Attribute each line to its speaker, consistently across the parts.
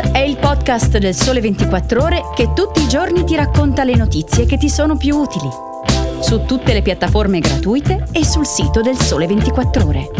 Speaker 1: È il podcast del Sole 24 Ore che tutti i giorni ti racconta le notizie che ti sono più utili. Su tutte le piattaforme gratuite e sul sito del Sole 24 Ore.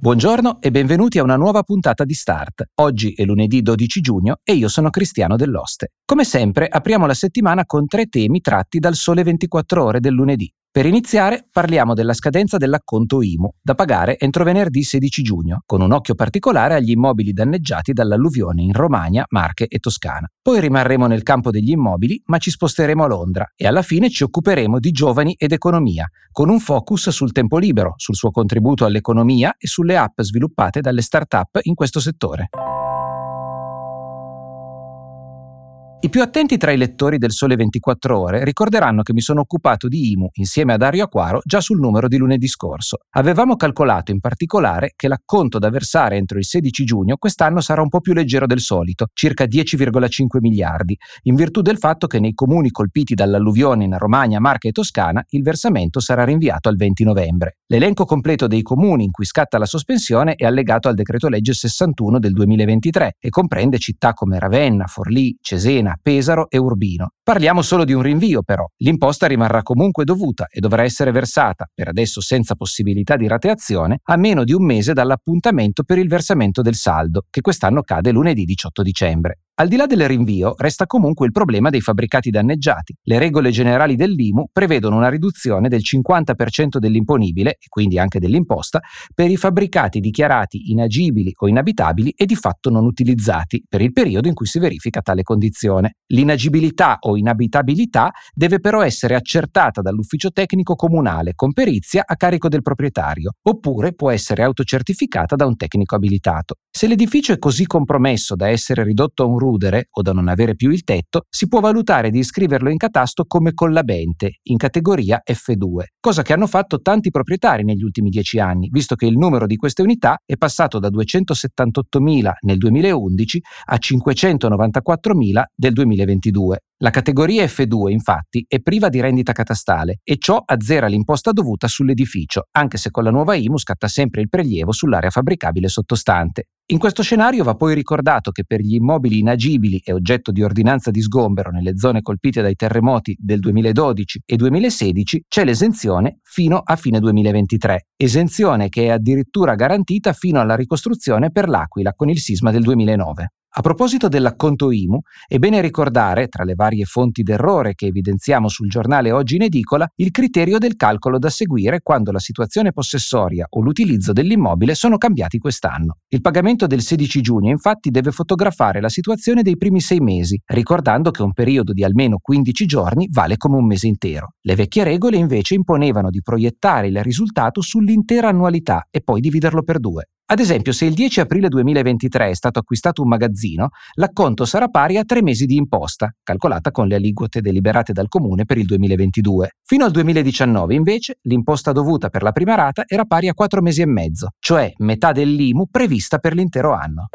Speaker 2: Buongiorno e benvenuti a una nuova puntata di Start. Oggi è lunedì 12 giugno e io sono Cristiano Dell'Oste. Come sempre apriamo la settimana con tre temi tratti dal Sole 24 Ore del lunedì. Per iniziare parliamo della scadenza dell'acconto IMU, da pagare entro venerdì 16 giugno, con un occhio particolare agli immobili danneggiati dall'alluvione in Romagna, Marche e Toscana. Poi rimarremo nel campo degli immobili, ma ci sposteremo a Londra e alla fine ci occuperemo di giovani ed economia, con un focus sul tempo libero, sul suo contributo all'economia e sulle app sviluppate dalle start-up in questo settore. I più attenti tra i lettori del Sole 24 Ore ricorderanno che mi sono occupato di IMU insieme a Dario Acquaro già sul numero di lunedì scorso. Avevamo calcolato in particolare che l'acconto da versare entro il 16 giugno quest'anno sarà un po' più leggero del solito, circa 10,5 miliardi, in virtù del fatto che nei comuni colpiti dall'alluvione in Romagna, Marca e Toscana il versamento sarà rinviato al 20 novembre. L'elenco completo dei comuni in cui scatta la sospensione è allegato al decreto legge 61 del 2023 e comprende città come Ravenna, Forlì, Cesena, Pesaro e Urbino. Parliamo solo di un rinvio però. L'imposta rimarrà comunque dovuta e dovrà essere versata, per adesso senza possibilità di rateazione, a meno di un mese dall'appuntamento per il versamento del saldo, che quest'anno cade lunedì 18 dicembre. Al di là del rinvio, resta comunque il problema dei fabbricati danneggiati. Le regole generali dell'IMU prevedono una riduzione del 50% dell'imponibile, e quindi anche dell'imposta, per i fabbricati dichiarati inagibili o inabitabili e di fatto non utilizzati per il periodo in cui si verifica tale condizione. L'inagibilità o inabitabilità deve però essere accertata dall'ufficio tecnico comunale con perizia a carico del proprietario, oppure può essere autocertificata da un tecnico abilitato. Se l'edificio è così compromesso da essere ridotto a un rudere o da non avere più il tetto, si può valutare di iscriverlo in catasto come collabente, in categoria F2, cosa che hanno fatto tanti proprietari negli ultimi dieci anni, visto che il numero di queste unità è passato da 278.000 nel 2011 a 594.000 del 2022. La categoria F2 infatti è priva di rendita catastale e ciò azzera l'imposta dovuta sull'edificio, anche se con la nuova IMU scatta sempre il prelievo sull'area fabbricabile sottostante. In questo scenario va poi ricordato che per gli immobili inagibili e oggetto di ordinanza di sgombero nelle zone colpite dai terremoti del 2012 e 2016 c'è l'esenzione fino a fine 2023, esenzione che è addirittura garantita fino alla ricostruzione per l'Aquila con il sisma del 2009. A proposito dell'acconto IMU, è bene ricordare, tra le varie fonti d'errore che evidenziamo sul giornale oggi in edicola, il criterio del calcolo da seguire quando la situazione possessoria o l'utilizzo dell'immobile sono cambiati quest'anno. Il pagamento del 16 giugno infatti deve fotografare la situazione dei primi sei mesi, ricordando che un periodo di almeno 15 giorni vale come un mese intero. Le vecchie regole invece imponevano di proiettare il risultato sull'intera annualità e poi dividerlo per due. Ad esempio, se il 10 aprile 2023 è stato acquistato un magazzino, l'acconto sarà pari a tre mesi di imposta, calcolata con le aliquote deliberate dal comune per il 2022. Fino al 2019, invece, l'imposta dovuta per la prima rata era pari a quattro mesi e mezzo, cioè metà dell'IMU prevista per l'intero anno.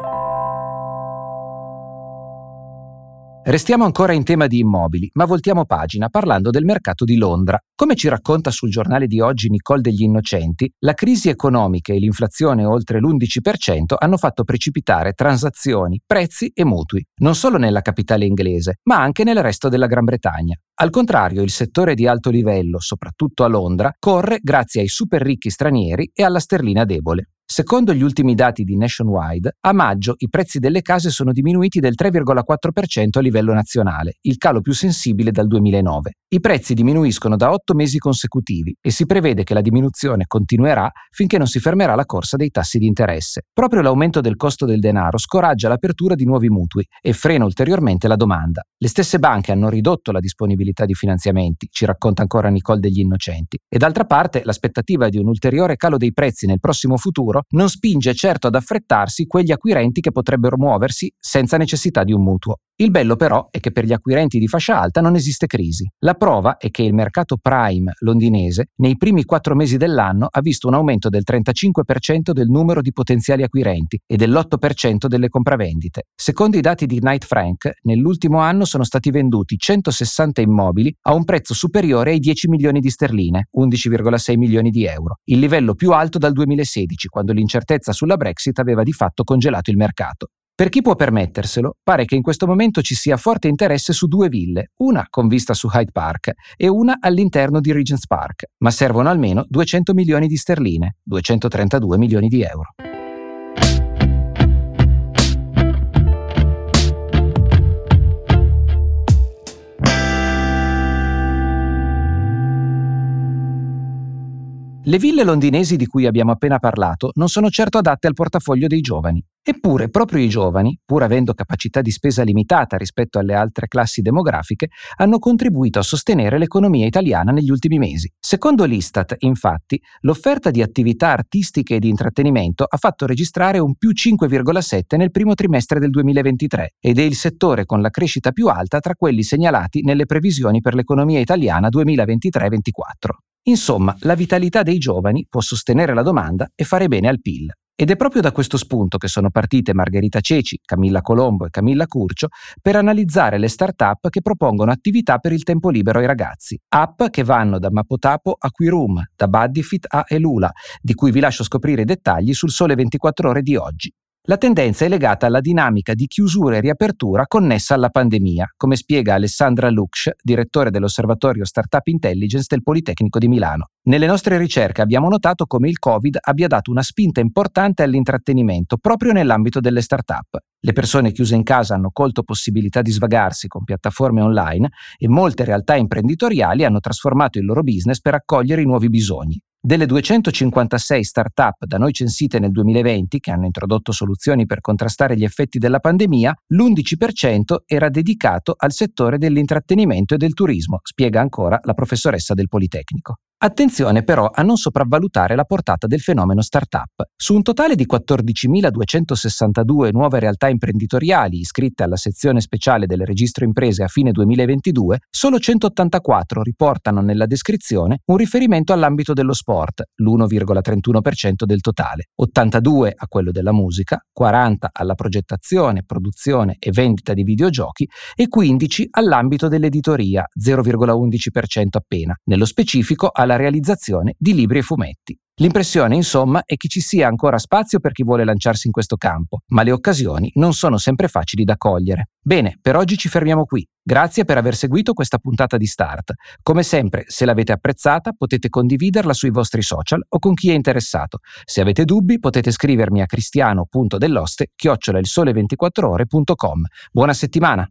Speaker 2: Restiamo ancora in tema di immobili, ma voltiamo pagina parlando del mercato di Londra. Come ci racconta sul giornale di oggi Nicole degli Innocenti, la crisi economica e l'inflazione oltre l'11% hanno fatto precipitare transazioni, prezzi e mutui, non solo nella capitale inglese, ma anche nel resto della Gran Bretagna. Al contrario, il settore di alto livello, soprattutto a Londra, corre grazie ai super ricchi stranieri e alla sterlina debole. Secondo gli ultimi dati di Nationwide, a maggio i prezzi delle case sono diminuiti del 3,4% a livello nazionale, il calo più sensibile dal 2009. I prezzi diminuiscono da otto mesi consecutivi e si prevede che la diminuzione continuerà finché non si fermerà la corsa dei tassi di interesse. Proprio l'aumento del costo del denaro scoraggia l'apertura di nuovi mutui e frena ulteriormente la domanda. Le stesse banche hanno ridotto la disponibilità di finanziamenti, ci racconta ancora Nicole degli Innocenti, e d'altra parte l'aspettativa di un ulteriore calo dei prezzi nel prossimo futuro non spinge certo ad affrettarsi quegli acquirenti che potrebbero muoversi senza necessità di un mutuo. Il bello però è che per gli acquirenti di fascia alta non esiste crisi. La prova è che il mercato prime londinese nei primi quattro mesi dell'anno ha visto un aumento del 35% del numero di potenziali acquirenti e dell'8% delle compravendite. Secondo i dati di Knight Frank, nell'ultimo anno sono stati venduti 160 immobili a un prezzo superiore ai 10 milioni di sterline, 11,6 milioni di euro, il livello più alto dal 2016, quando l'incertezza sulla Brexit aveva di fatto congelato il mercato. Per chi può permetterselo, pare che in questo momento ci sia forte interesse su due ville, una con vista su Hyde Park e una all'interno di Regent's Park, ma servono almeno 200 milioni di sterline, 232 milioni di euro. Le ville londinesi di cui abbiamo appena parlato non sono certo adatte al portafoglio dei giovani. Eppure proprio i giovani, pur avendo capacità di spesa limitata rispetto alle altre classi demografiche, hanno contribuito a sostenere l'economia italiana negli ultimi mesi. Secondo l'Istat, infatti, l'offerta di attività artistiche e di intrattenimento ha fatto registrare un più 5,7 nel primo trimestre del 2023 ed è il settore con la crescita più alta tra quelli segnalati nelle previsioni per l'economia italiana 2023-24. Insomma, la vitalità dei giovani può sostenere la domanda e fare bene al PIL. Ed è proprio da questo spunto che sono partite Margherita Ceci, Camilla Colombo e Camilla Curcio per analizzare le start-up che propongono attività per il tempo libero ai ragazzi. App che vanno da Mapotapo a Quirum, da Buddyfit a Elula, di cui vi lascio scoprire i dettagli sul Sole 24 ore di oggi. La tendenza è legata alla dinamica di chiusura e riapertura connessa alla pandemia, come spiega Alessandra Lux, direttore dell'Osservatorio Startup Intelligence del Politecnico di Milano. Nelle nostre ricerche abbiamo notato come il Covid abbia dato una spinta importante all'intrattenimento proprio nell'ambito delle start-up. Le persone chiuse in casa hanno colto possibilità di svagarsi con piattaforme online e molte realtà imprenditoriali hanno trasformato il loro business per accogliere i nuovi bisogni. Delle 256 start-up da noi censite nel 2020, che hanno introdotto soluzioni per contrastare gli effetti della pandemia, l'11% era dedicato al settore dell'intrattenimento e del turismo, spiega ancora la professoressa del Politecnico. Attenzione però a non sopravvalutare la portata del fenomeno startup. Su un totale di 14.262 nuove realtà imprenditoriali iscritte alla sezione speciale del registro imprese a fine 2022, solo 184 riportano nella descrizione un riferimento all'ambito dello sport, l'1,31% del totale, 82 a quello della musica, 40 alla progettazione, produzione e vendita di videogiochi e 15 all'ambito dell'editoria, 0,11% appena, nello specifico alla alla realizzazione di libri e fumetti. L'impressione, insomma, è che ci sia ancora spazio per chi vuole lanciarsi in questo campo, ma le occasioni non sono sempre facili da cogliere. Bene, per oggi ci fermiamo qui. Grazie per aver seguito questa puntata di Start. Come sempre, se l'avete apprezzata, potete condividerla sui vostri social o con chi è interessato. Se avete dubbi, potete scrivermi a cristiano.delloste chiocciola il sole 24 ore.com. Buona settimana!